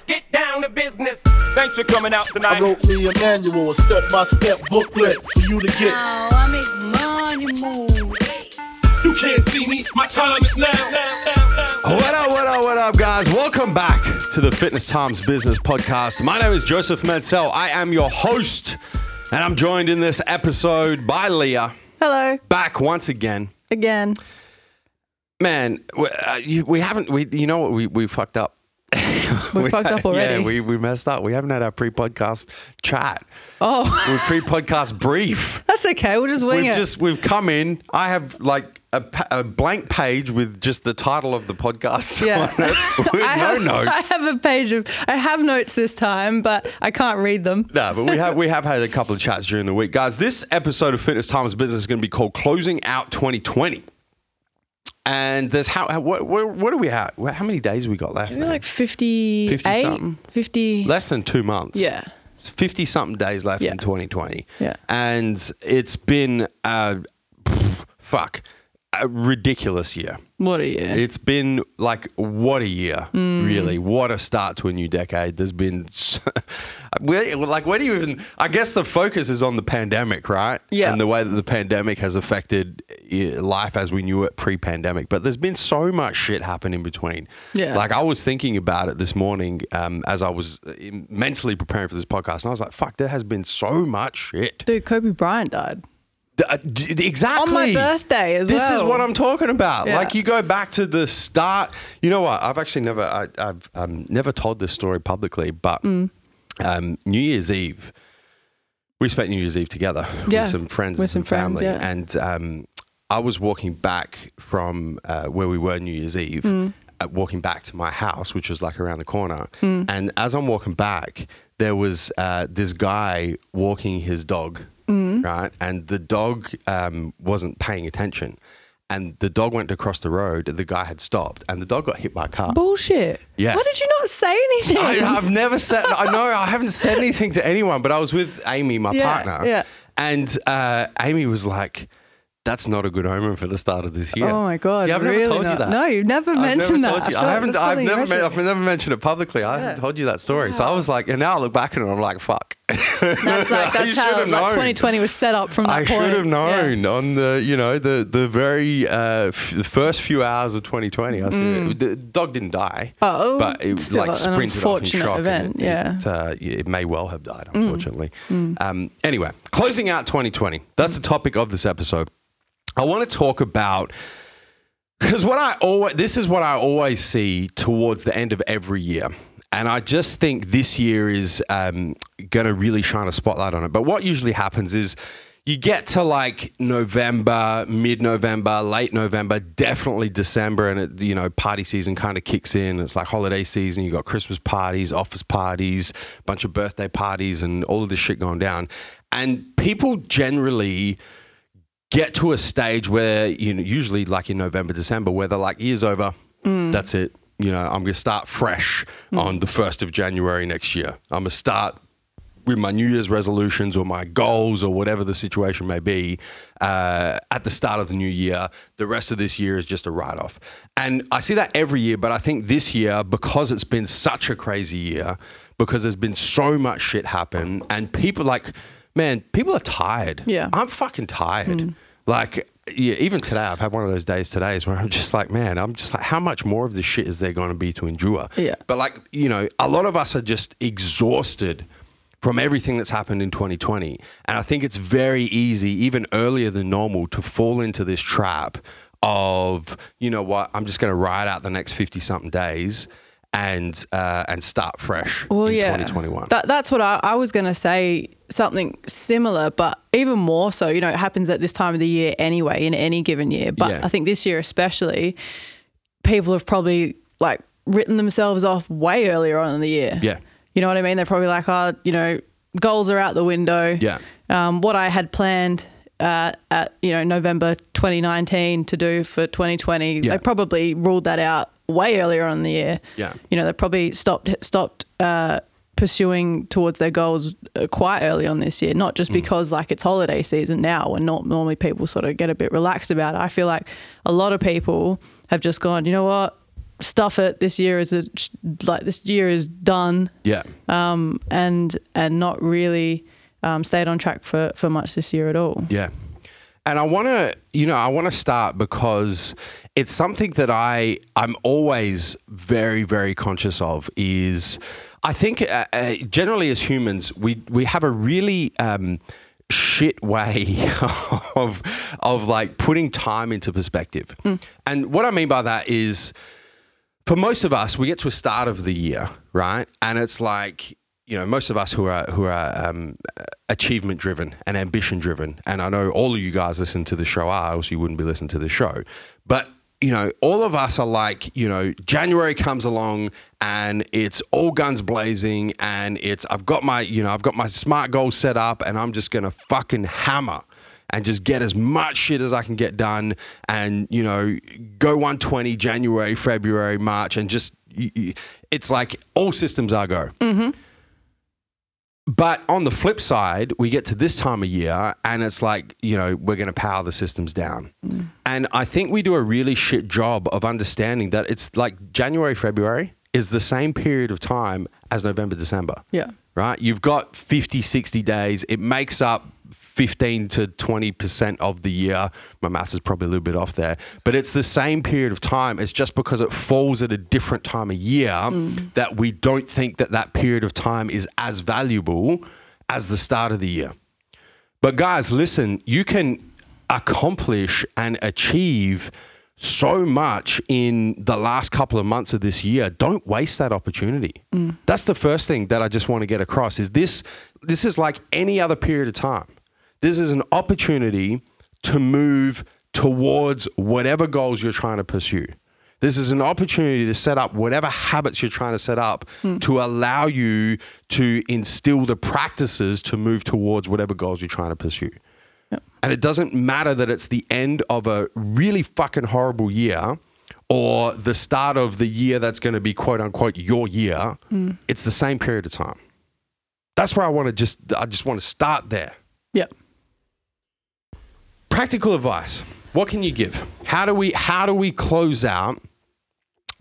let's get down to business. Thanks for coming out I wrote me a manual, a step-by-step booklet for you to get. Oh, I make money move. You can't see me, my time is now. now, now, now. What up, what up, what up, guys? Welcome back to the Fitness Times Business Podcast. My name is Joseph Mansell. I am your host, and I'm joined in this episode by Leah. Hello Back once again. again. Man, we, uh, you, we haven't, we, you know what? We, we fucked up. We fucked up already. Yeah, we, we messed up. We haven't had our pre podcast chat. Oh, We pre podcast brief. that's okay. We'll just wing We've it. just, we've come in. I have like a, a blank page with just the title of the podcast yeah. on it with I no have, notes. I have a page of. I have notes this time, but I can't read them. No, but we have we have had a couple of chats during the week, guys. This episode of Fitness Times Business is going to be called "Closing Out 2020," and there's how, how what, what what do we have? How many days we got left? Like 58, 50 something? 50. Less than two months. Yeah. It's 50 something days left Yeah. in 2020. Yeah. and it's been uh, pff, fuck a ridiculous year. What a year. It's been like what a year, Mm. really. What a start to a new decade. There's been so, where, like where do you even? I guess the focus is on the pandemic, right? Yeah. and the way that the pandemic has affected life as we knew it pre-pandemic. But there's been so much shit happen in between. Yeah. like I was thinking about it this morning um, as I was uh, mentally preparing for this podcast, and I was like, "Fuck, there has been so much shit." Dude, Kobe Bryant died. Uh, Exactly. On my birthday as this is what I'm talking about. Yeah. Like you go back to the start. You know what? I've actually never, I, I've um, never told this story publicly, but Mm. um, New Year's Eve, we spent New Year's Eve together Yeah, with some friends with and some, some friends, family, yeah. and um, I was walking back from uh, where we were New Year's Eve. Mm. Uh, walking back to my house, which was like around the corner, and as I'm walking back, there was uh, this guy walking his dog, Mm. right? And the dog um, wasn't paying attention. And the dog went to cross the road. The guy had stopped, and the dog got hit by a car. Bullshit. Yeah. Why did you not say anything? I, have never said. I know I haven't said anything to anyone, but I was with Amy, my Yeah, partner, yeah. and uh, Amy was like, "That's not a good omen for the start of this year." Oh my god! Yeah, I've really never told not. you that. No, you've never I've mentioned never that. you. I haven't. I've never. I've never mentioned it publicly. I haven't told you that story. So I was like, and now I look back at it, and I'm like, fuck. That's like that's how like 2020 was set up from that I point. should have Yeah. known on the you know the the very uh, f- the first few hours of 2020. I said, the dog didn't die. Mm. Oh, but it was like sprinted off in shock. event, it, yeah. Mm. it, uh, it may well have died, unfortunately. Um, anyway, closing out 2020. That's the topic of this episode. I want to talk about because what I always this is what I always see towards the end of every year. And I just think this year is um, going to really shine a spotlight on it. But what usually happens is you get to like November, mid November, late November, definitely December, and it, you know, party season kind of kicks in. It's like holiday season. You got Christmas parties, office parties, bunch of birthday parties, and all of this shit going down. And people generally get to a stage where you know usually like in November December where they're like years over that's it you know I'm going to start fresh on the 1st of January next year I'm going to start with my New Year's resolutions or my goals or whatever the situation may be uh, at the start of the new year. The rest of this year is just a write off. And I see that every year, but I think this year, because it's been such a crazy year, because there's been so much shit happen, and people like, man, people are tired. Yeah. I'm fucking tired. Mm. Like, yeah, even today, I've had one of those days today where I'm just like, man, I'm just like, how much more of this shit is there going to be to endure? Yeah. But like, you know, a lot of us are just exhausted from everything that's happened in 2020. And I think it's very easy, even earlier than normal, to fall into this trap of, you know what, I'm just going to ride out the next 50 something days and uh, and start fresh Well, in yeah, 2021. That, that's what I, I was going to say. Something similar, but even more so. You know, it happens at this time of the year anyway, in any given year. But Yeah. I think this year especially, people have probably like written themselves off way earlier on in the year. Yeah. You know what I mean? They're probably like, oh, you know, goals are out the window. Yeah. Um, what I had planned uh, at you know November 2019 to do for 2020, Yeah. they probably ruled that out way earlier on in the year. Yeah. You know, they probably stopped stopped uh, pursuing towards their goals uh, quite early on this year. Not Mm. just because like it's holiday season now, and not normally people sort of get a bit relaxed about it. I feel like a lot of people have just gone, you know what, stuff it. This year is a like this year is done, Yeah. Um. And and not really um, stayed on track for for much this year at all. Yeah. And I want to, you know, I want to start because it's something that I I'm always very very conscious of is I think uh, uh, generally as humans we we have a really um, shit way of of like putting time into perspective. And what I mean by that is for most of us, we get to a start of the year, right? And it's like, you know, most of us who are who are um, achievement driven and ambition driven, and I know all of you guys listen to the show are, else you wouldn't be listening to the show. But you know, all of us are like, you know, January comes along and it's all guns blazing, and it's I've got my, you know, I've got my smart goals set up, and I'm just gonna fucking hammer and just get as much shit as I can get done and, you know, go 120 January, February, March, and just, it's like all systems are go. But on the flip side, we get to this time of year and it's like, you know, we're going to power the systems down. Mm. And I think we do a really shit job of understanding that it's like January, February is the same period of time as November, December Yeah. right? You've got 50, 60 days. It makes up 15 to 20% of the year. My math is probably a little bit off there, but it's the same period of time. It's just because it falls at a different time of year mm. that we don't think that that period of time is as valuable as the start of the year. But guys, listen, you can accomplish and achieve so much in the last couple of months of this year. Don't waste that opportunity. Mm. That's the first thing that I just want to get across is this this is like any other period of time. This is an opportunity to move towards whatever goals you're trying to pursue. This is an opportunity to set up whatever habits you're trying to set up hmm. to allow you to instill the practices to move towards whatever goals you're trying to pursue. And it doesn't matter that it's the end of a really fucking horrible year or the start of the year that's going to be quote unquote your year. Hmm. It's the same period of time. That's where I want to just I just want to start there. Yeah. Practical advice. What can you give? How do we how do we close out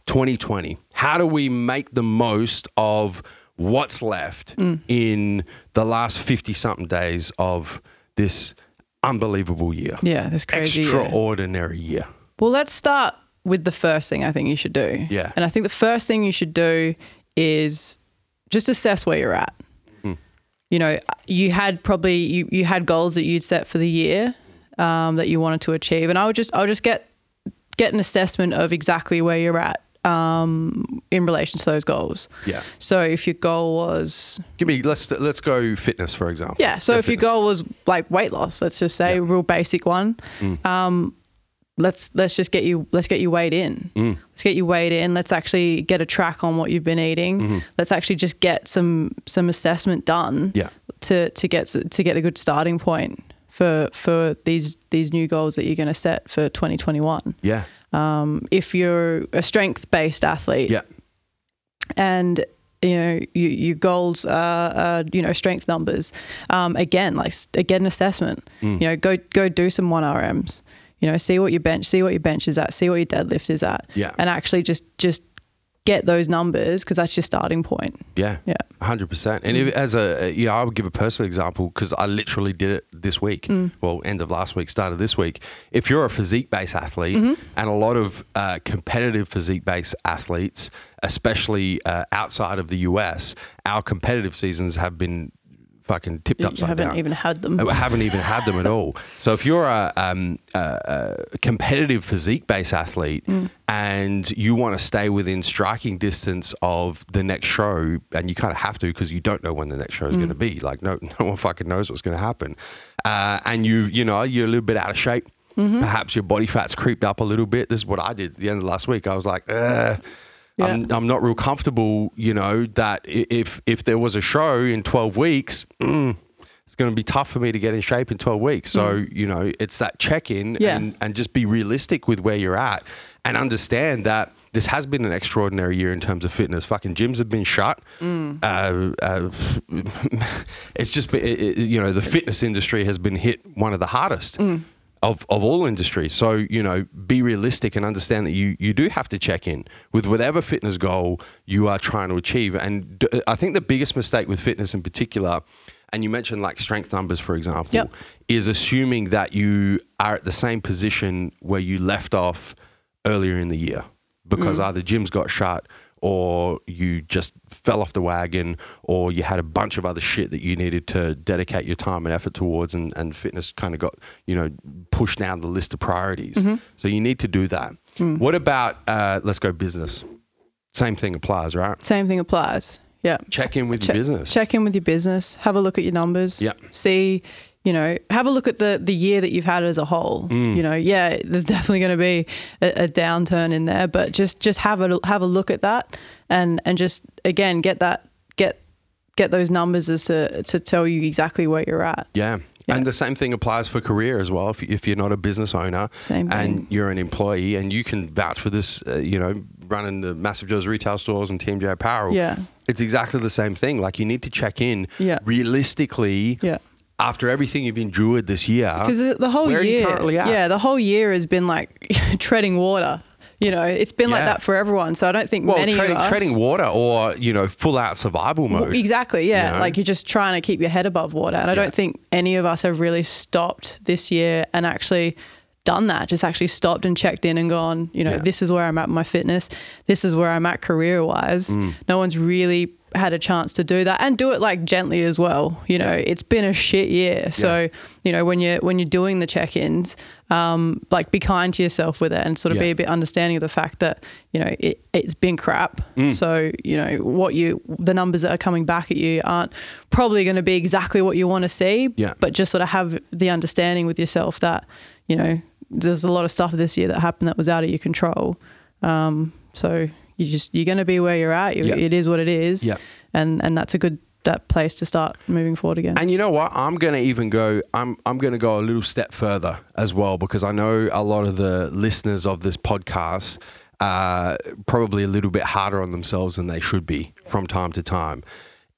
2020? How do we make the most of what's left in the last 50 something days of this unbelievable year? Yeah. This crazy. Extraordinary year. Well, let's start with the first thing I think you should do. Yeah. And I think the first thing you should do is just assess where you're at. Hmm. You know, you had probably you, you had goals that you'd set for the year um, that you wanted to achieve, and I would just I would just get get an assessment of exactly where you're at um, in relation to those goals. Yeah. So if your goal was Give me let's let's go fitness for example. yeah, so Go if your goal was like weight loss, let's just say Yeah. a real basic one, um, let's let's just get you let's get you weighed in. Let's get you weighed in. Let's actually get a track on what you've been eating. Let's actually just get some some assessment done. Yeah. To to get to get a good starting point for for these these new goals that you're going to set for 2021. Yeah. Um, if you're a strength based athlete, Yeah. and you know you, your goals are, are you know strength numbers um, again like again assessment Mm. you know go go do some 1rms you know see what your bench see what your bench is at see what your deadlift is at Yeah. and actually just just get those numbers because that's your starting point Yeah. Yeah. hundred percent. And if, as a, yeah, I would give a personal example because I literally did it this week. Well, end of last week, start of this week. If you're a physique based athlete, and a lot of uh, competitive physique based athletes, especially uh, outside of the US, our competitive seasons have been fucking tipped you upside haven't down. even had them I haven't even had them at all. So if you're a, um, a, a competitive physique based athlete and you want to stay within striking distance of the next show, and you kind of have to because you don't know when the next show is going to be. Like no, no one fucking knows what's going to happen. Uh, and you, you know, you're a little bit out of shape. Perhaps your body fat's creeped up a little bit. This is what I did at the end of last week. I was like, Ugh. I'm, I'm not real comfortable, you know, that if if there was a show in 12 weeks, mm, it's going to be tough for me to get in shape in 12 weeks. So, you know, it's that check in Yeah. and, and just be realistic with where you're at and understand that this has been an extraordinary year in terms of fitness. Fucking gyms have been shut. Uh, uh, it's just been, it- you know, the fitness industry has been hit one of the hardest. Of, of all industries. So, you know, be realistic and understand that you, you do have to check in with whatever fitness goal you are trying to achieve. And d- I think the biggest mistake with fitness in particular, and you mentioned like strength numbers, for example, Yep. is assuming that you are at the same position where you left off earlier in the year because mm. either gyms got shut or you just fell off the wagon or you had a bunch of other shit that you needed to dedicate your time and effort towards and, and fitness kind of got you know pushed down the list of priorities so you need to do that what about uh, let's go business same thing applies right Same thing applies. Yeah. check in with your business check in with your business. Have a look at your numbers. Yep. See, you know, have a look at the the year that you've had as a whole. Mm. You know, yeah, there's definitely going to be a, a downturn in there, but just just have a have a look at that and and just again get that get get those numbers as to to tell you exactly where you're at. Yeah. Yeah. And the same thing applies for career as well. If, if you're not a business owner and you're an employee and you can vouch for this, uh, you know, running the Massive Joe's retail stores and TMJ Apparel, Yeah. it's exactly the same thing. Like you need to check in Yeah. realistically Yeah. After everything you've endured this year. Because the, whole where are you year, yeah, the whole year has been like treading water. You know, it's been like that for everyone. So I don't think well, many treading, of us treading water or, you know, full out survival mode. Exactly, yeah. you know? Like you're just trying to keep your head above water. And I Yeah. don't think any of us have really stopped this year and actually done that. Just actually stopped and checked in and gone, you know, Yeah. this is where I'm at my fitness. This is where I'm at career wise. Mm. No one's really had a chance to do that and do it like gently as well. You know, it's been a shit year. So, you know, when you're when you're doing the check-ins, um, like be kind to yourself with it and sort of Yeah. be a bit understanding of the fact that, you know, it, it's been crap. Mm. So, you know, what you the numbers that are coming back at you aren't probably going to be exactly what you want to see. Yeah. But just sort of have the understanding with yourself that, you know, there's a lot of stuff this year that happened that was out of your control. Um, so you just you're going to be where you're at. You, Yeah. It is what it is. Yeah. And and that's a good that place to start moving forward again. And you know what? I'm going to even go. I'm I'm going to go a little step further as well because I know a lot of the listeners of this podcast are probably a little bit harder on themselves than they should be from time to time.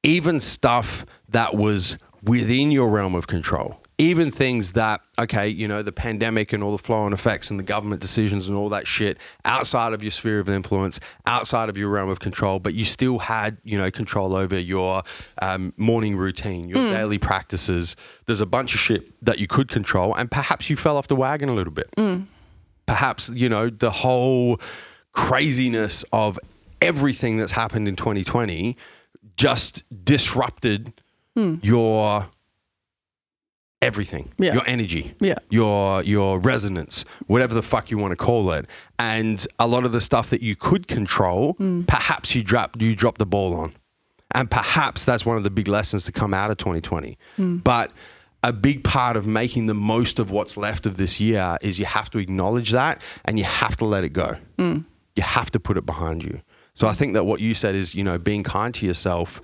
Even stuff that was within your realm of control. Even things that, okay, you know, the pandemic and all the flow on effects and the government decisions and all that shit outside of your sphere of influence, outside of your realm of control, but you still had, you know, control over your um, morning routine, your mm. daily practices. There's a bunch of shit that you could control, and perhaps you fell off the wagon a little bit. Mm. Perhaps, you know, the whole craziness of everything that's happened in 2020 just disrupted hmm. your everything. Yeah. your energy. Yeah. your your resonance. Whatever the fuck you want to call it. And a lot of the stuff that you could control hmm. perhaps you dropped you dropped the ball on. And perhaps that's one of the big lessons to come out of 2020 hmm. but a big part of making the most of what's left of this year is you have to acknowledge that and you have to let it go. Hmm. You have to put it behind you. So i think that what you said is you know being kind to yourself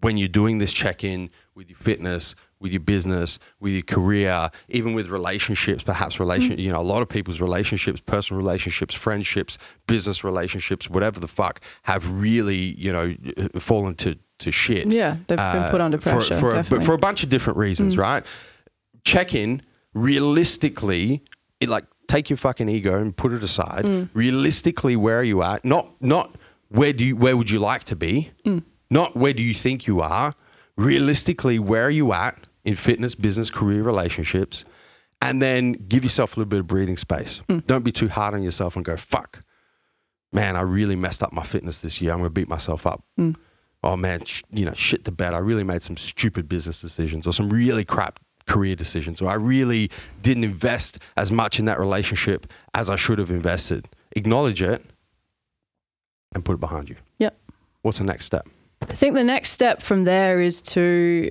when you're doing this check in with your fitness, with your business, with your career, even with relationships, perhaps relation, you know, a lot of people's relationships, personal relationships, friendships, business relationships, whatever the fuck, have really, you know, fallen to to shit. Yeah, they've been put under pressure, for, a, definitely. Mm. for a bunch of different reasons, right? Check in realistically, it like take your fucking ego and put it aside. Mm. Realistically, where are you at? Not not where do you where would you like to be? Mm. Not where do you think you are? Realistically, where are you at in fitness, business, career, relationships? And then give yourself a little bit of breathing space. Mm. Don't be too hard on yourself and go, fuck, man, I really messed up my fitness this year. I'm going to beat myself up. Oh man, sh- you know, shit the bed. I really made some stupid business decisions or some really crap career decisions, or I really didn't invest as much in that relationship as I should have invested. Acknowledge it and put it behind you. Yep. What's the next step? I think the next step from there is to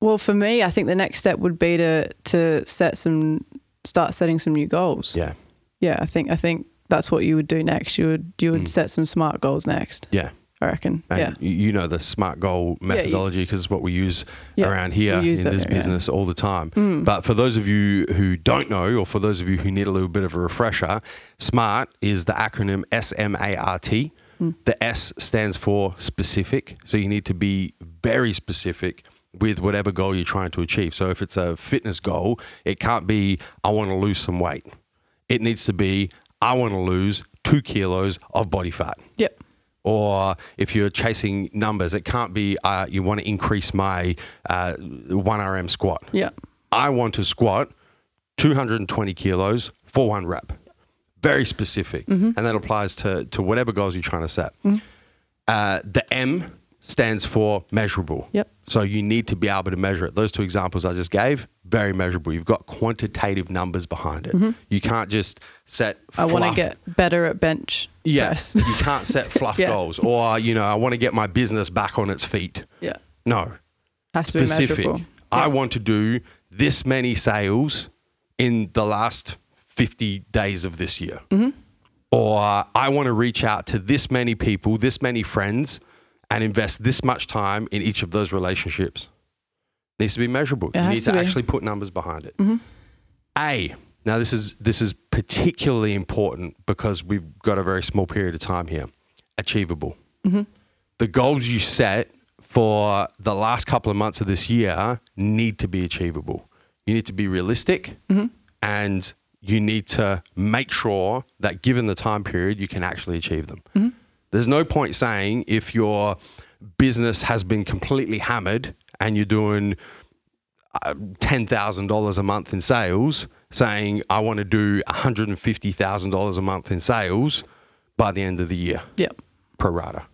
well for me I think the next step would be to to set some start setting some new goals. Yeah. Yeah, I think I think that's what you would do next. You would you would Mm. set some smart goals next. Yeah. I reckon. And yeah. you- know the smart goal methodology because it's what we use Yeah, around here use in this yeah. business all the time. Mm. But for those of you who don't know, or for those of you who need a little bit of a refresher, SMART is the acronym S M A R T. Mm. The S stands for specific. So you need to be very specific with whatever goal you're trying to achieve. So if it's a fitness goal, it can't be I want to lose some weight. It needs to be I want to lose two kilos of body fat. Yep. Or if you're chasing numbers, it can't be uh, you want to increase my uh, 1RM squat. Yep. I want to squat 220 kilos for one rep. Very specific. And that applies to, to whatever goals you're trying to set. Uh, the M stands for measurable. Yep. So you need to be able to measure it. Those two examples I just gave, very measurable. You've got quantitative numbers behind it. You can't just set. I want to fluff- get better at bench Yes. press. you can't set fluff Yeah. goals, or you know, I want to get my business back on its feet. yeah. No, Has to be specific. measurable. I want to do this many sales in the last 50 days of this year. Mm-hmm. Or I want to reach out to this many people, this many friends, and invest this much time in each of those relationships. Needs to be measurable. It you need to to, actually put numbers behind it. Mm-hmm. A. Now this is this is particularly important because we've got a very small period of time here. Achievable. Mm-hmm. The goals you set for the last couple of months of this year need to be achievable. You need to be realistic mm-hmm. and you need to make sure that given the time period, you can actually achieve them. There's no point saying if your business has been completely hammered and you're doing uh, $10,000 a month in sales, saying, I want to do $150,000 a month in sales by the end of the year Yep. pro rata.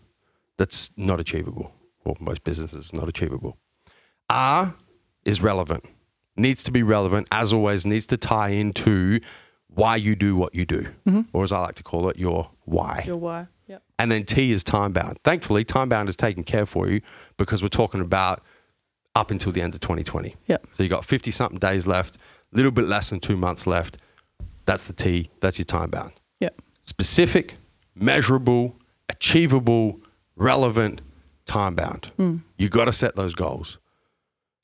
That's not achievable. Well, most businesses not achievable. R is relevant. Needs to be relevant, as always, needs to tie into why you do what you do, or as I like to call it, your why. Your why. Yep. And then T is time bound. Thankfully, time bound is taken care for you because we're talking about up until the end of 2020. Yep. So you got 50 something days left, a little bit less than two months left. That's the T. That's your time bound Yep. specific, measurable, achievable, relevant, time bound. Hmm. You got to set those goals.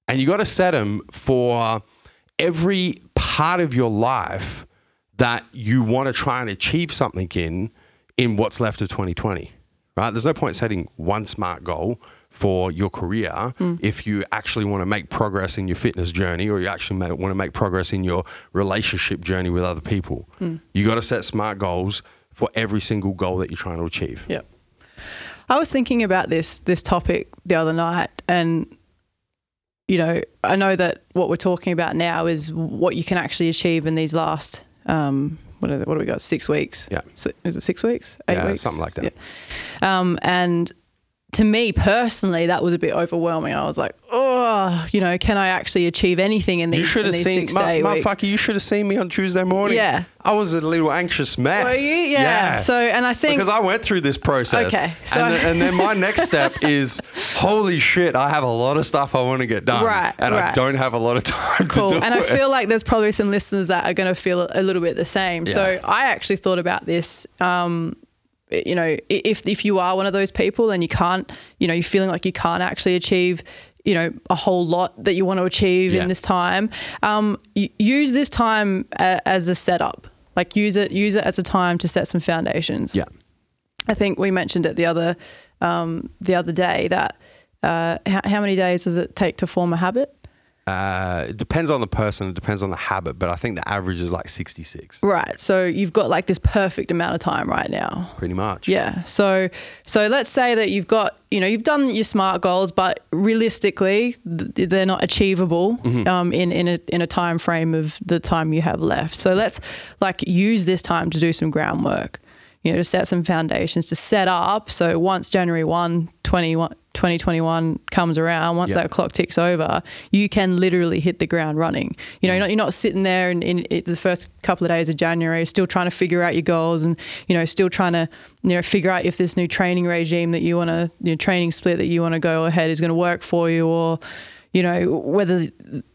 And you got to set them for every part of your life that you want to try and achieve something in in what's left of 2020. Right? There's no point setting one smart goal for your career if you actually want to make progress in your fitness journey or you actually want to make progress in your relationship journey with other people. You got to set smart goals for every single goal that you're trying to achieve. Yep. I was thinking about this this topic the other night, and you know, I know that what we're talking about now is what you can actually achieve in these last. Um, what, is it, what do we got? Six weeks. Yeah. Is it six weeks? Eight Yeah, weeks? something like that. Yeah. Um, and to me personally, that was a bit overwhelming. I was like, oh, you know, can I actually achieve anything in You these, should in have seen, six eight motherfucker. You should have seen me on Tuesday morning. Yeah. I was a little anxious mess. Were you? Yeah. So, and I think because I went through this process. Okay, so- and, then, and then my next step is, holy shit, I have a lot of stuff I want to get done, Right, and I don't have a lot of time cool. to do And I feel like there's probably some listeners that are going to feel a little bit the same. So I actually thought about this. Um, you know, if if you are one of those people and you can't, you know, you're feeling like you can't actually achieve, you know, a whole lot that you want to achieve Yeah. in this time, um, use this time a- as a setup. Like use it, use it as a time to set some foundations. yeah, I think we mentioned it the other um, the other day that uh, how, how many days does it take to form a habit? Uh, it depends on the person. It depends on the habit, but I think the average is like sixty-six, Right. So you've got like this perfect amount of time right now. pretty much. Yeah. So so let's say that you've got you know you've done your smart goals, but realistically th- they're not achievable um, in in a in a time frame of the time you have left. So let's like use this time to do some groundwork. You know, to set some foundations, to set up. So once January 1, 2021 comes around, once Yeah. that clock ticks over, you can literally hit the ground running. You know, you're not, you're not sitting there in, in, in the first couple of days of January, still trying to figure out your goals and, you know, still trying to, you know, figure out if this new training regime that you want to, you know, training split that you want to go ahead is going to work for you or, you know, whether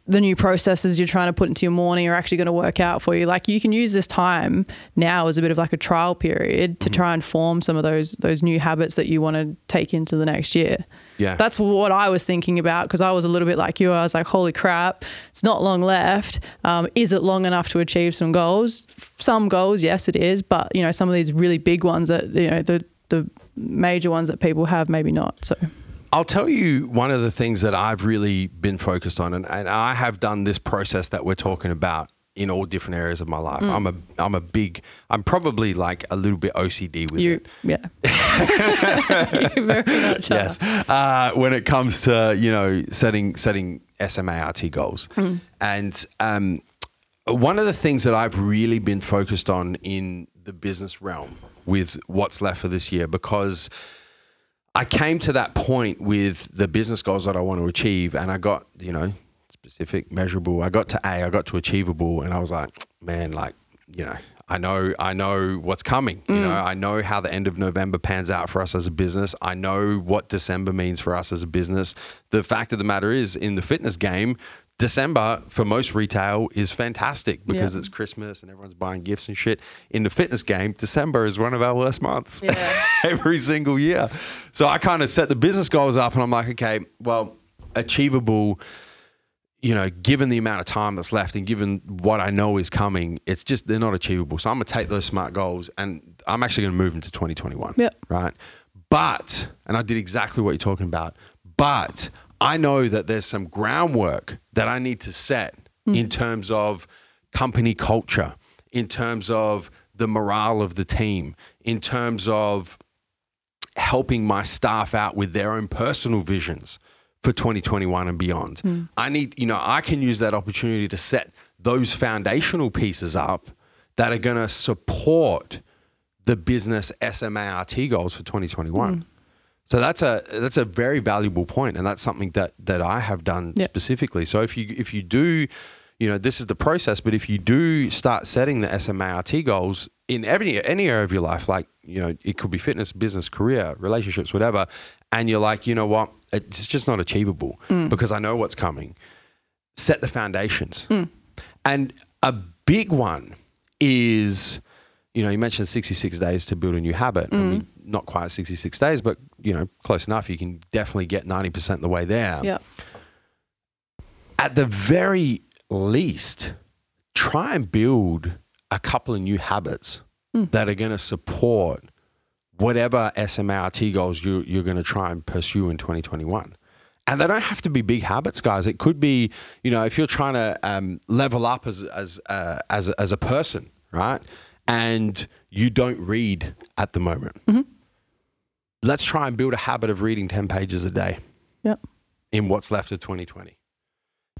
the new processes you're trying to put into your morning are actually going to work out for you. Like you can use this time now as a bit of like a trial period to try and form some of those those new habits that you want to take into the next year. Yeah. That's what I was thinking about because I was a little bit like you. I was like, holy crap, it's not long left. Um, is it long enough to achieve some goals? Some goals, yes, it is. But, you know, some of these really big ones that, you know, the, the major ones that people have, maybe not. So, I'll tell you one of the things that I've really been focused on, and, and I have done this process that we're talking about in all different areas of my life. Mm. I'm a I'm a big I'm probably like a little bit OCD with You, it. yeah. you very much. Yes, uh, when it comes to you know setting setting SMART goals, Mm. and um, one of the things that I've really been focused on in the business realm with what's left for this year because. I came to that point with the business goals that I want to achieve, and I got, you know, specific, measurable. I got to A, I got to achievable, and I was like, man, like, you know, I know, I know what's coming. You know, mm. I know how the end of November pans out for us as a business. I know what December means for us as a business. The fact of the matter is, in the fitness game, December for most retail is fantastic because Yeah. it's Christmas and everyone's buying gifts and shit. In the fitness game, December is one of our worst months Yeah. every single year. So I kind of set the business goals up and I'm like, okay, well, achievable, you know, given the amount of time that's left and given what I know is coming, it's just, they're not achievable. So I'm going to take those smart goals and I'm actually going to move them to 2021. Yep. Right. But, and I did exactly what you're talking about, but I know that there's some groundwork that I need to set hmm. in terms of company culture, in terms of the morale of the team, in terms of helping my staff out with their own personal visions for 2021 and beyond. Hmm. I need, you know, I can use that opportunity to set those foundational pieces up that are going to support the business SMART goals for 2021. Hmm. So that's a that's a very valuable point, and that's something that that I have done Yep. specifically. So if you if you do, you know, this is the process. But if you do start setting the SMART goals in every any area of your life, like you know, it could be fitness, business, career, relationships, whatever, and you're like, you know what, it's just not achievable mm. because I know what's coming. Set the foundations, mm. and a big one is you know, you mentioned 66 days to build a new habit. I mean, mm. not quite 66 days, but, you know, close enough. You can definitely get 90% of the way there. Yeah. At the very least, try and build a couple of new habits that are going to support whatever SMART goals you, you're going to try and pursue in 2021. And they don't have to be big habits, guys. It could be, you know, if you're trying to um, level up as as uh, as as a person, right? And you don't read at the moment. Let's try and build a habit of reading ten pages a day Yep. in what's left of 2020.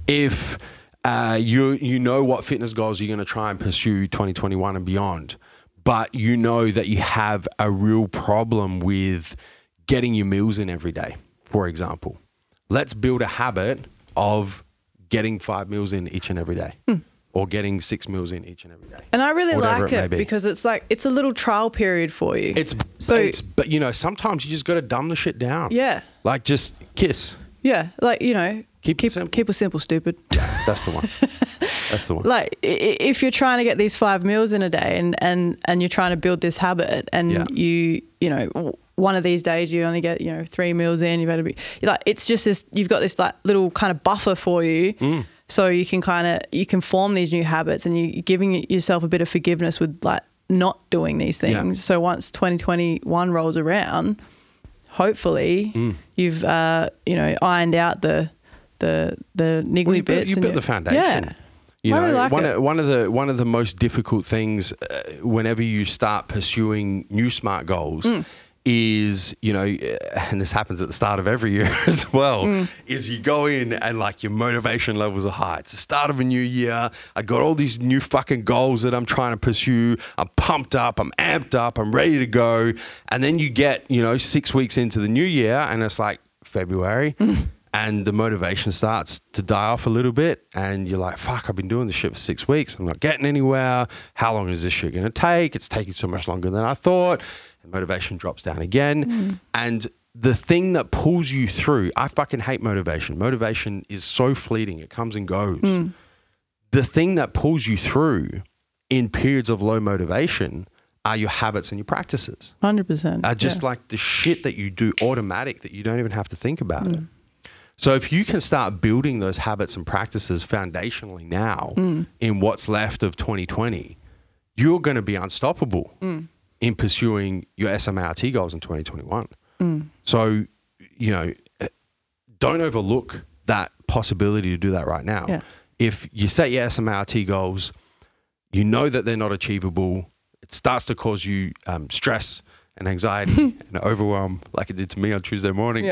If uh, you you know what fitness goals you're going to try and pursue 2021 and beyond, but you know that you have a real problem with getting your meals in every day, for example, let's build a habit of getting five meals in each and every day, or getting six meals in each and every day. And I really like it it, be. because it's like it's a little trial period for you. It's So- it's but you know sometimes you just got to dumb the shit down. yeah, like just kiss. yeah, like you know, Keep keep simple. keep it simple, stupid. That's the one. That's the one. like if you're trying to get these five meals in a day and and and you're trying to build this habit and Yeah. you you know one of these days you only get you know three meals in you better be like it's just this you've got this like little kind of buffer for you Mm. So you can kind of you can form these new habits and you- you're giving yourself a bit of forgiveness with like not doing these Yeah. things so once 2021 rolls around hopefully Mm. you've uh you know ironed out the the the niggly Well, you built, bits you built the foundation. yeah You know, like one of, one of the one of the most difficult things uh, whenever you start pursuing new smart goals Mm. Is you know, and this happens at the start of every year as well. Mm. Is you go in and like your motivation levels are high. It's the start of a new year. I got all these new fucking goals that I'm trying to pursue. I'm pumped up. I'm amped up. I'm ready to go. And then you get you know six weeks into the new year, and it's like February. and the motivation starts to die off a little bit and you're like fuck i've been doing this shit for six weeks i'm not getting anywhere how long is this shit going to take it's taking so much longer than i thought motivation drops down again. Hmm. And the thing that pulls you through i fucking hate motivation. Motivation is so fleeting. It comes and goes. Hmm. The thing that pulls you through in periods of low motivation are your habits and your practices. Hundred percent. are just like the shit that you do automatic that you don't even have to think about it. Hmm. So if you can start building those habits and practices foundationally now in what's left of 2020, you're going to be unstoppable in pursuing your SMART goals in 2021. So, you know, don't overlook that possibility to do that right now. Yeah. If you set your SMART goals, you know that they're not achievable. It starts to cause you um, stress and anxiety and overwhelm, like it did to me on Tuesday morning.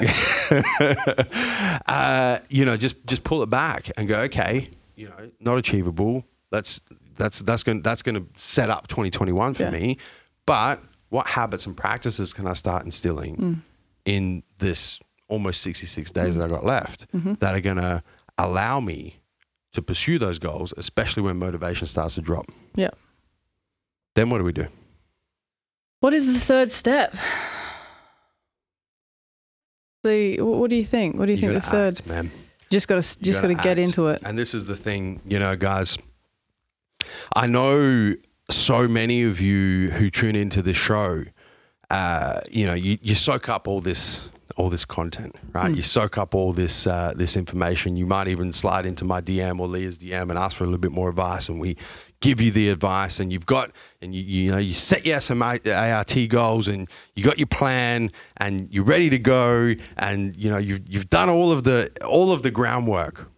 uh, you know, just just pull it back and go, okay, you know, not achievable. That's that's that's going that's going to set up 2021 for Yeah. me. But what habits and practices can I start instilling mm. in this almost 66 days that I got left mm-hmm. that are going to allow me to pursue those goals, especially when motivation starts to drop? Yeah. Then what do we do? What is the third step? The what do you think? What do you, think the third? act, man. Just got to just got to get into it. And this is the thing, you know, guys. I know so many of you who tune into this show. Uh, you know, you, you soak up all this all this content, right? Hmm. You soak up all this uh, this information. You might even slide into my DM or Leah's DM and ask for a little bit more advice, and we give you the advice. And you've got and you you know you set your SMA, ART goals, and you got your plan, and you're ready to go, and you know you've you've done all of the all of the groundwork,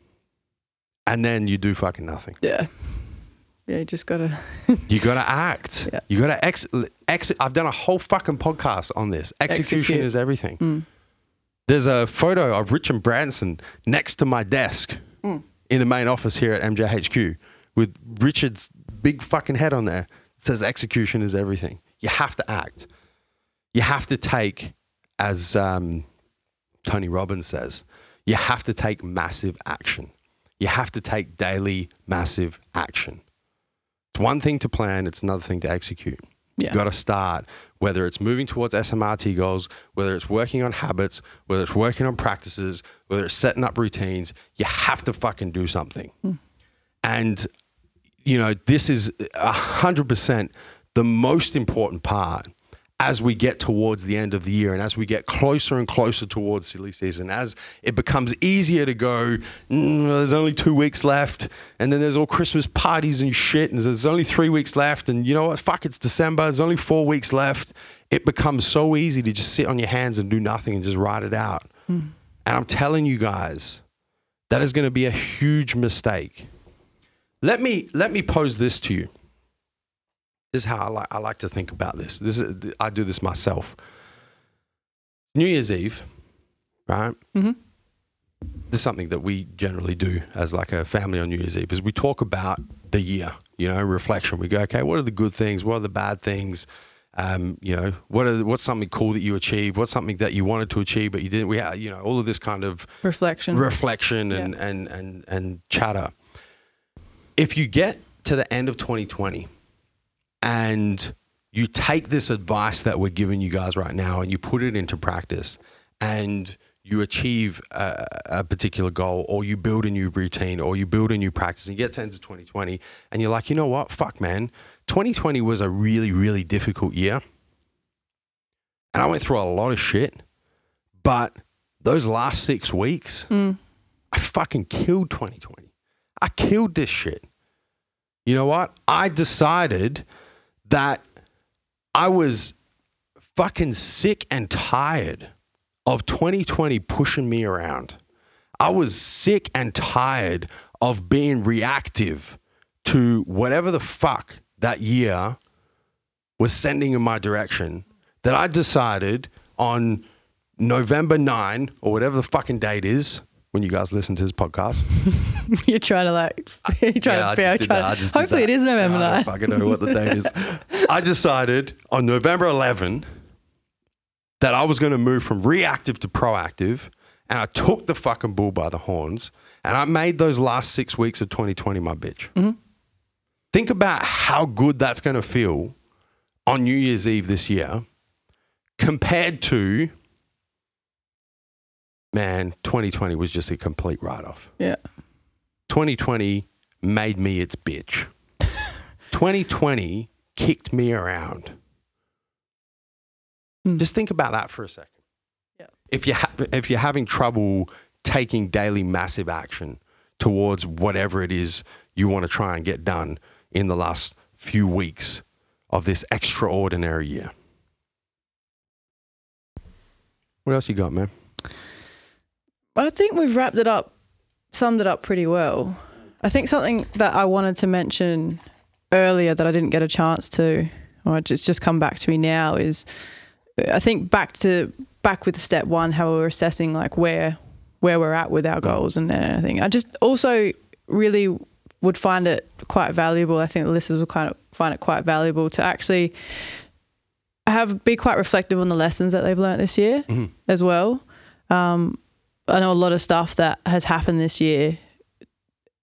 and then you do fucking nothing. Yeah. Yeah, you just got to. You got to act. Yeah. You got to ex- ex- I've done a whole fucking podcast on this. Execution Execute. is everything. There's a photo of Richard Branson next to my desk in the main office here at MJHQ with Richard's big fucking head on there. It says execution is everything. You have to act. You have to take, as um, Tony Robbins says, you have to take massive action. You have to take daily massive action. It's one thing to plan, it's another thing to execute. Yeah. You've got to start, whether it's moving towards SMART goals, whether it's working on habits, whether it's working on practices, whether it's setting up routines, you have to fucking do something. Hmm. And, you know, this is 100% the most important part as we get towards the end of the year and as we get closer and closer towards silly season, as it becomes easier to go, "Mm, there's only two weeks left, and then there's all Christmas parties and shit, and there's only three weeks left, and you know what? Fuck, it's December, there's only four weeks left. It becomes so easy to just sit on your hands and do nothing and just ride it out. And I'm telling you guys, that is going to be a huge mistake. Let me let me pose this to you. This is how I like I like to think about this. This is I do this myself. New Year's Eve, right? Mhm. This is something that we generally do as like a family on New Year's Eve. Is we talk about the year, you know, reflection. We go, okay, what are the good things? What are the bad things? Um, you know, what are what's something cool that you achieved? What's something that you wanted to achieve but you didn't? We have, you know, all of this kind of Reflection. reflection and, and, and, and chatter. If you get to the end of 2020 and you take this advice that we're giving you guys right now and you put it into practice and you achieve a, a particular goal or you build a new routine or you build a new practice and you get to end of 2020 and you're like, you know what? Fuck, man. 2020 was a really, really difficult year. And I went through a lot of shit. But those last six weeks, Mm. I fucking killed 2020. I killed this shit. You know what? I decided that I was fucking sick and tired of 2020 pushing me around. I was sick and tired of being reactive to whatever the fuck that year was sending in my direction that I decided on November 9 or whatever the fucking date is when you guys listen to this podcast. You're trying to like. You're trying Yeah, to. Yeah, trying to hopefully, that. it is November I don't fucking know what the date is. I decided on November 11 that I was going to move from reactive to proactive, and I took the fucking bull by the horns, and I made those last six weeks of 2020 my bitch. Mm-hmm. Think about how good that's going to feel on New Year's Eve this year compared to, man, 2020 was just a complete write off. Yeah. 2020 made me its bitch. 2020 kicked me around. Hmm. Just think about that for a second. Yeah. If you ha- if you're having trouble taking daily massive action towards whatever it is you want to try and get done in the last few weeks of this extraordinary year. What else you got, man? I think we've wrapped it up, summed it up pretty well. I think something that I wanted to mention earlier that I didn't get a chance to, or it's just come back to me now, is I think back to back with step one, how we're assessing like where where we're at with our goals and everything. I just also really would find it quite valuable. I think the listeners will kind of find it quite valuable to actually have be quite reflective on the lessons that they've learned this year as well. Um, I know a lot of stuff that has happened this year.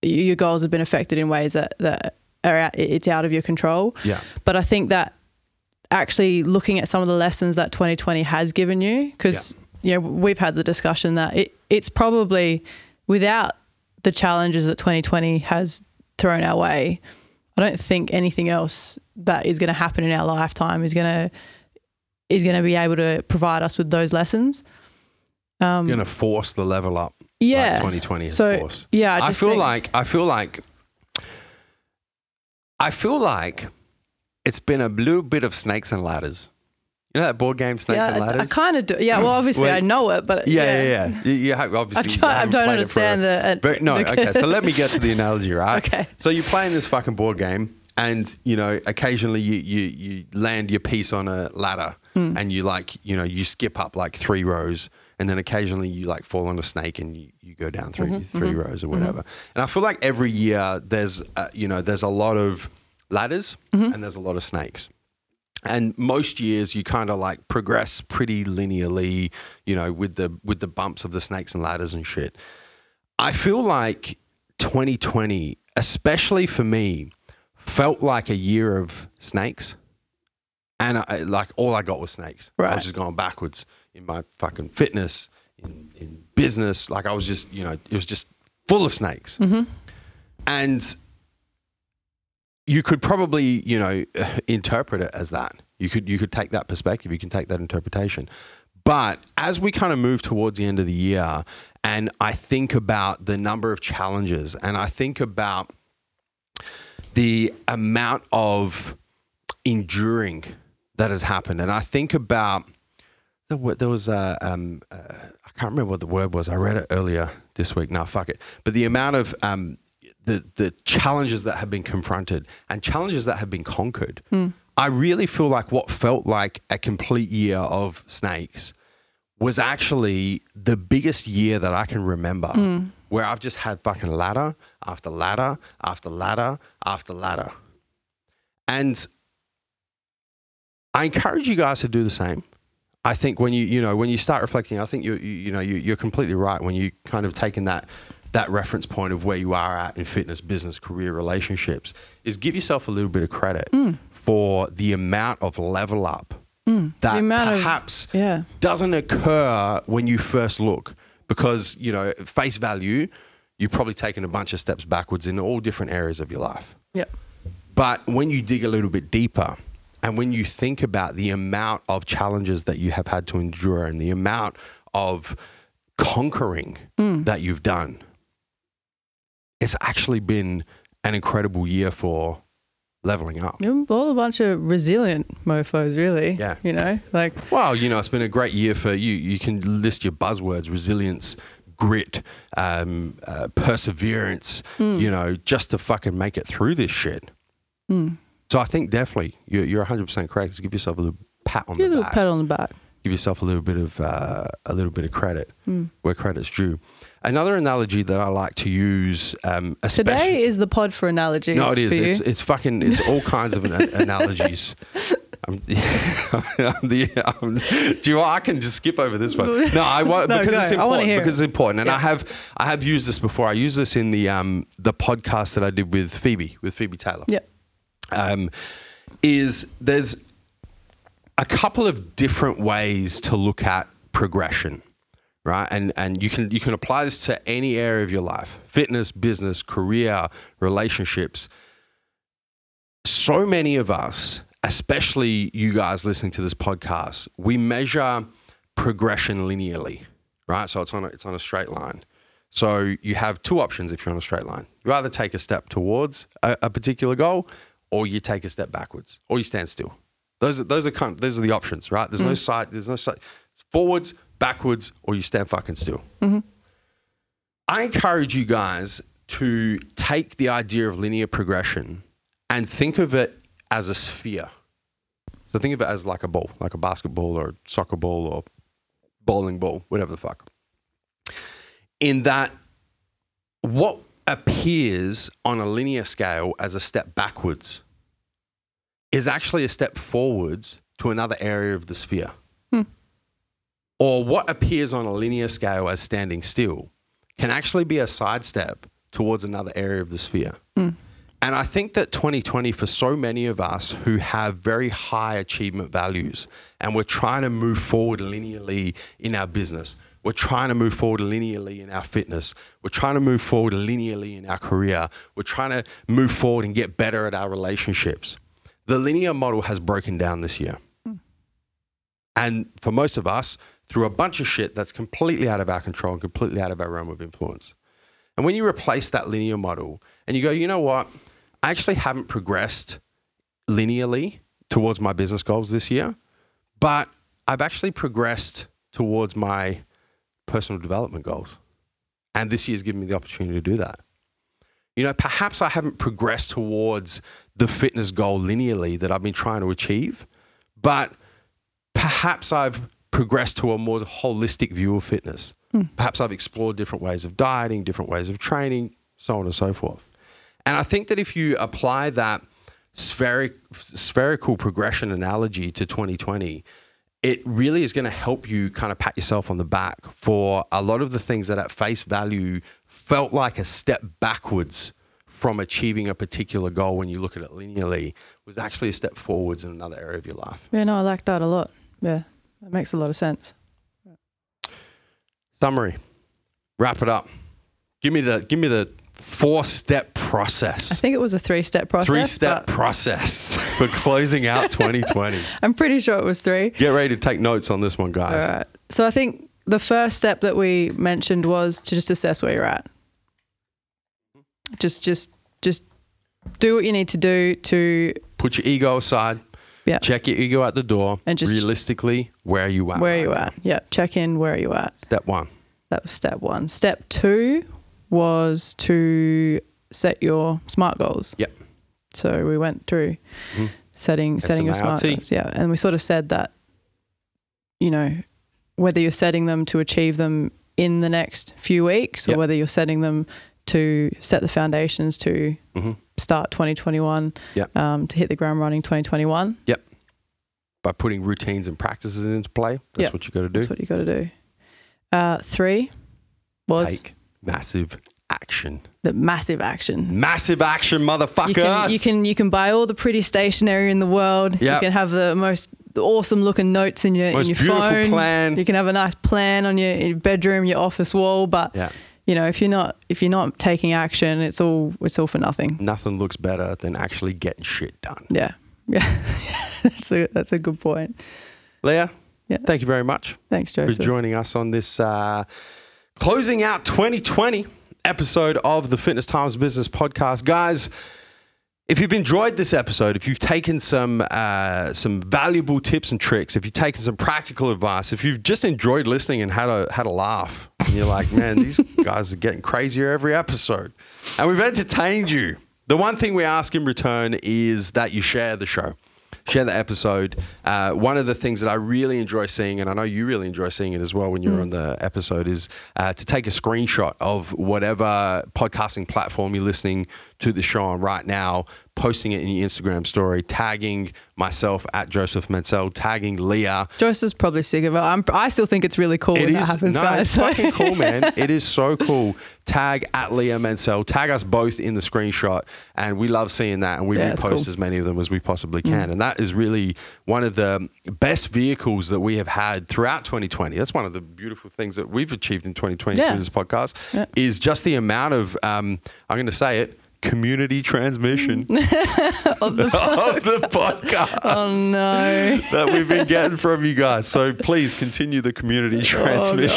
Your goals have been affected in ways that that are out, it's out of your control. Yeah. But I think that actually looking at some of the lessons that 2020 has given you, because you know we've had the discussion that it it's probably without the challenges that 2020 has thrown our way. I don't think anything else that is going to happen in our lifetime is going to is going to be able to provide us with those lessons. Um, going to force the level up. yeah, like 2020 has so forced. yeah, I, I, feel think- like I feel like I feel like it's been a little bit of snakes and ladders. You know that board game, Snakes yeah, and I- Ladders. I, kind of do. Yeah, well, obviously Wait. I know it, but yeah, yeah, yeah. You, you have obviously. You I don't it a- understand the- uh, But no, the- okay. So let me get to the analogy, right? Okay. So you're playing this fucking board game, and you know, occasionally you you you land your piece on a ladder, Hmm. and you like you know you skip up like three rows, and then occasionally you like fall on a snake and you, you go down 3 Mm-hmm, 3 rows or whatever. And I feel like every year there's uh, you know there's a lot of ladders Mm-hmm. and there's a lot of snakes. And most years you kind of like progress pretty linearly, you know, with the with the bumps of the snakes and ladders and shit. I feel like 2020, especially for me, felt like a year of snakes. And I, like all I got was snakes. I was just going backwards in my fucking fitness, in, in business. Like I was just, you know, it was just full of snakes. Mm-hmm. And you could probably, you know, interpret it as that. You could you could take that perspective. You can take that interpretation. But as we kind of move towards the end of the year, and I think about the number of challenges, and I think about the amount of enduring that has happened, and I think about the, was a um, uh, I can't remember what the word was. I read it earlier this week. Now fuck it. But the amount of um, the the challenges that have been confronted and challenges that have been conquered. I really feel like what felt like a complete year of snakes was actually the biggest year that I can remember where I've just had fucking ladder after ladder after ladder after ladder. And I encourage you guys to do the same. I think when you you know when you start reflecting, I think you you, you know you, you're completely right when you kind of taking that that reference point of where you are at in fitness, business, career, relationships is give yourself a little bit of credit mm. for the amount of level up mm. that amount of- perhaps yeah. doesn't occur when you first look because you know face value you've probably taken a bunch of steps backwards in all different areas of your life Yep. but when you dig a little bit deeper and when you think about the amount of challenges that you have had to endure and the amount of conquering that you've done, it's actually been an incredible year for leveling up. You're all a bunch of resilient mofos, really. Yeah. You know, like Well, you know, it's been a great year for you. You can list your buzzwords resilience, grit, um, uh, perseverance, you know, just to fucking make it through this shit. So I think definitely you're, you're 100% correct. Just give yourself a little pat on give a the little back. pat on the back. Give yourself a little bit of uh, a little bit of credit where credit's due. Another analogy that I like to use, um, Today is the pod for analogies. no, it is. It's, it's fucking. It's all kinds of an, analogies. I'm, I'm the, um, do you know? I can just skip over this one. No, I want No, because go. it's important. Because it. it's important, and I have I have used this before. I used this in the um the podcast that I did with Phoebe with Phoebe Taylor Yep. Um, is there's a couple of different ways to look at progression, right? And and you can you can apply this to any area of your life: fitness, business, career, relationships. So many of us, especially you guys listening to this podcast, we measure progression linearly, right? So it's on a, it's on a straight line. So you have two options if you're on a straight line. You either take a step towards a, a particular goal, or you take a step backwards, or you stand still. Those are those are kind those are the options, right? There's no mm. side. There's no side. It's forwards, backwards, or you stand fucking still. Mm-hmm. I encourage you guys to take the idea of linear progression and think of it as a sphere. So think of it as like a ball, like a basketball or soccer ball or bowling ball, whatever the fuck. In that, what appears on a linear scale as a step backwards is actually a step forwards to another area of the sphere. Hmm. Or what appears on a linear scale as standing still can actually be a sidestep towards another area of the sphere. Hmm. And I think that 2020, for so many of us who have very high achievement values and we're trying to move forward linearly in our business, we're trying to move forward linearly in our fitness, we're trying to move forward linearly in our career, we're trying to move forward and get better at our relationships. The linear model has broken down this year. Hmm. And for most of us, through a bunch of shit that's completely out of our control and completely out of our realm of influence. And when you replace that linear model and you go, you know what? I actually haven't progressed linearly towards my business goals this year, but I've actually progressed towards my personal development goals. And this year's given me the opportunity to do that. You know, perhaps I haven't progressed towards the fitness goal linearly that I've been trying to achieve, but perhaps I've progressed to a more holistic view of fitness. Hmm. Perhaps I've explored different ways of dieting, different ways of training, so on and so forth. And I think that if you apply that spheric, spherical progression analogy to 2020, it really is going to help you kind of pat yourself on the back for a lot of the things that at face value felt like a step backwards from achieving a particular goal when you look at it linearly was actually a step forwards in another area of your life. Yeah, no, I like that a lot. Yeah, that makes a lot of sense. Summary. Wrap it up. Give me the give me the four step process. I think it was a three step process. Three step process for closing out 2020. I'm pretty sure it was three. Get ready to take notes on this one, guys. All right. So I think the first step that we mentioned was to just assess where you're at. Just, just, just do what you need to do to Put your ego aside. Yeah. Check your ego at the door. And just- realistically, where are you at? where right you now? at. Yeah. Check in where you at. Step one. That was step one. Step two was to set your SMART goals. Yep. So we went through mm-hmm. setting setting your SMART SMART. goals. Yeah, and we sort of said that, you know, whether you're setting them to achieve them in the next few weeks or Yep. whether you're setting them to set the foundations to Mhm. start 2021, Yep. um, to hit the ground running 2021. Yep. By putting routines and practices into play, that's Yep. what you got to do. That's what you got to do. Uh, three was Take massive action. the massive action. Massive action, motherfucker. You can, you can you can buy all the pretty stationery in the world. Yep. You can have the most awesome looking notes in your Most in your beautiful phone. plan. You can have a nice plan on your, in your bedroom, your office wall. But Yeah. You know, if you're not if you're not taking action, it's all it's all for nothing. Nothing looks better than actually getting shit done. Yeah, yeah. that's a that's a good point. Leah, Yeah. thank you very much Thanks, Joseph, for joining us on this uh, closing out 2020 episode of the Fitness Times Business Podcast. Guys, if you've enjoyed this episode, if you've taken some uh, some valuable tips and tricks, if you've taken some practical advice, if you've just enjoyed listening and had a had a laugh, you're like, man, these guys are getting crazier every episode, and we've entertained you. The one thing we ask in return is that you share the show share the episode. Uh, one of the things that I really enjoy seeing, and I know you really enjoy seeing it as well when you're on the episode, is uh, to take a screenshot of whatever podcasting platform you're listening to the show on right now, posting it in your Instagram story, tagging myself at Joseph Mansell, tagging Leah. Joseph's probably sick of it. I'm, I still think it's really cool when that happens, no, guys. it's fucking cool, man. It is so cool. Tag at Leah Mansell. Tag us both in the screenshot, and we love seeing that. And we Yeah, repost cool. Mm. as many of them as we possibly can. And that is really one of the best vehicles that we have had throughout 2020. That's one of the beautiful things that we've achieved in 2020 Yeah. through this podcast. Yeah. Is just the amount of um, I'm going to say it community transmission of the of the podcast oh no. that we've been getting from you guys. So please continue the community transmission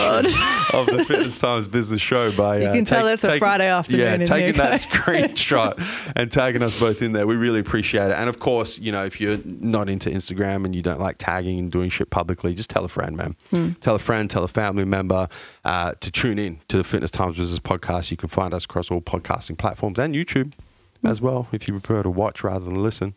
of the Fitness Times Business Show by You uh, can tell take- it's a Friday afternoon Yeah, in taking that screenshot and tagging us both in there. We really appreciate it. And of course, you know, if you're not into Instagram and you don't like tagging and doing shit publicly, just tell a friend, man. Hmm. Tell a friend, tell a family member uh, to tune in to the Fitness Times Business podcast. You can find us across all podcasting platforms and YouTube Hmm. as well if you prefer to watch rather than listen.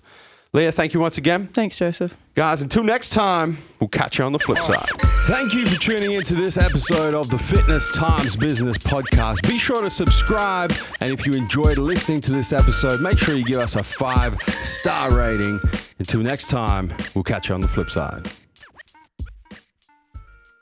Leah, thank you once again. Thanks, Joseph. Guys, until next time, we'll catch you on the flip side. Thank you for tuning into this episode of the Fitness Times Business Podcast. Be sure to subscribe. And if you enjoyed listening to this episode, make sure you give us a five star rating. Until next time, we'll catch you on the flip side.